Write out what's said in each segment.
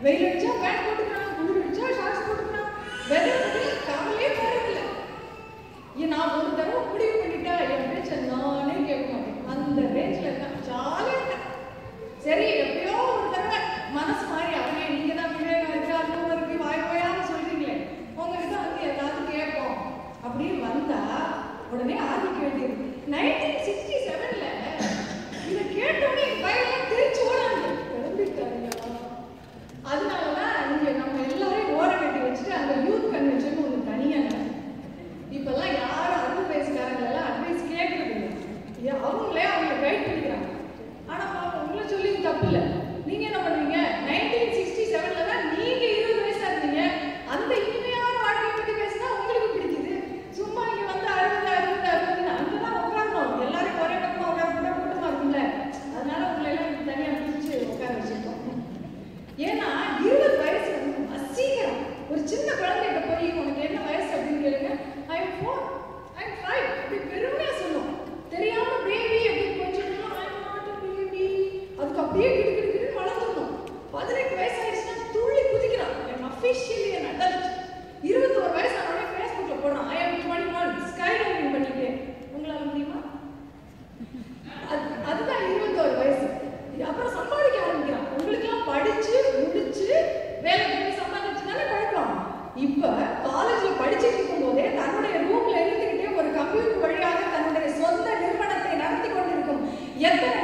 Later Jak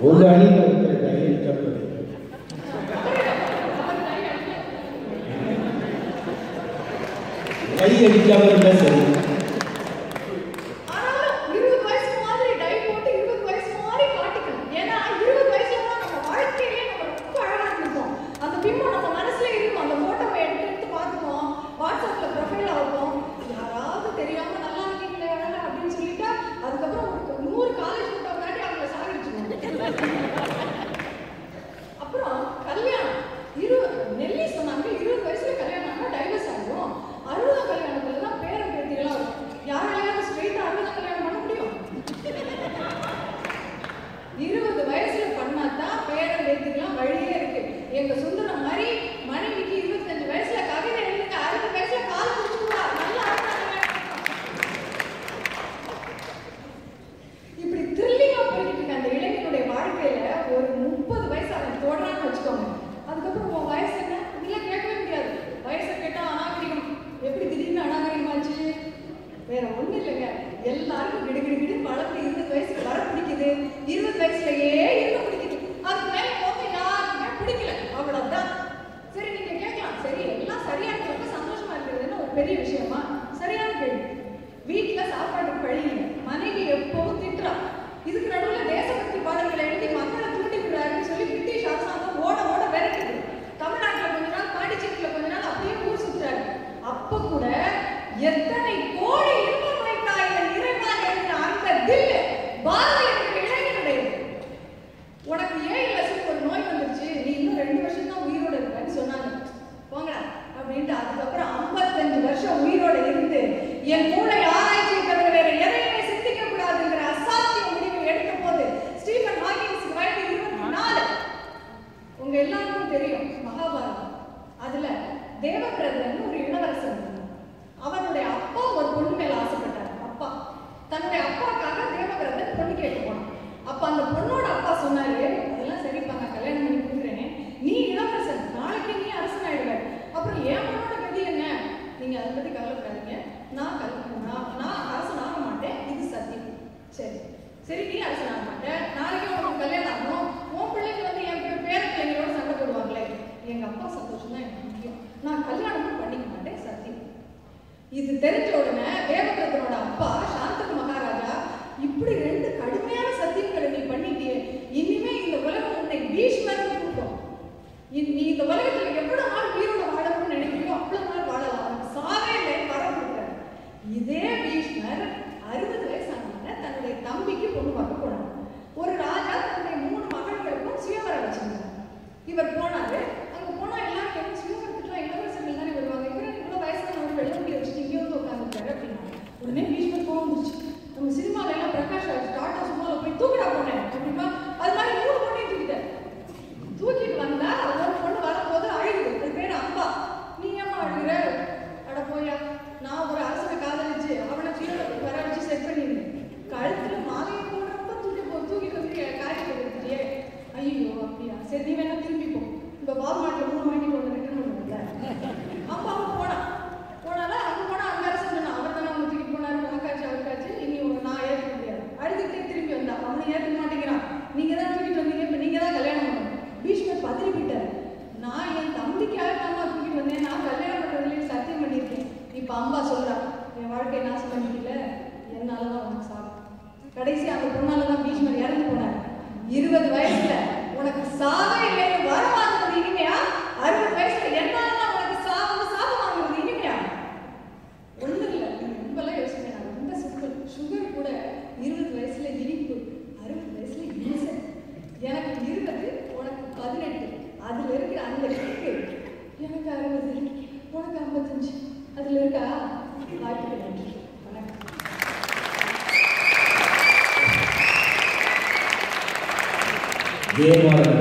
ಹೋದಾಳಿ ಬರುತ್ತೆ dairy ತಪ್ಪದೆ कई एग्ज़ाम्पल கிடு கிடு கிடு வளர்ந்து இருபது வயசுக்கு வர பிடிக்குது. இருபது வயசுலயே Bye. இருபது வயசுல உனக்கு சாவே இல்லைன்னு வர வாங்குறது இனிமையா? அறுபது வயசுல என்னால உனக்கு சாவு சாவு வாங்குறது இனிமையா? ஒன்றும் இல்லை. ரொம்பலாம் யோசிப்பேன் நான் ரொம்ப சுகர் சுகர் கூட இருபது வயசுல இனிப்பு அறுபது வயசுல இனிசை எனக்கு இருபது உனக்கு பதினெட்டு. அதுல இருக்கிற அந்த எனக்கு அறுபது உனக்கு ஐம்பத்தஞ்சு. அதுல இருக்கா? வாய்ப்பு Demora.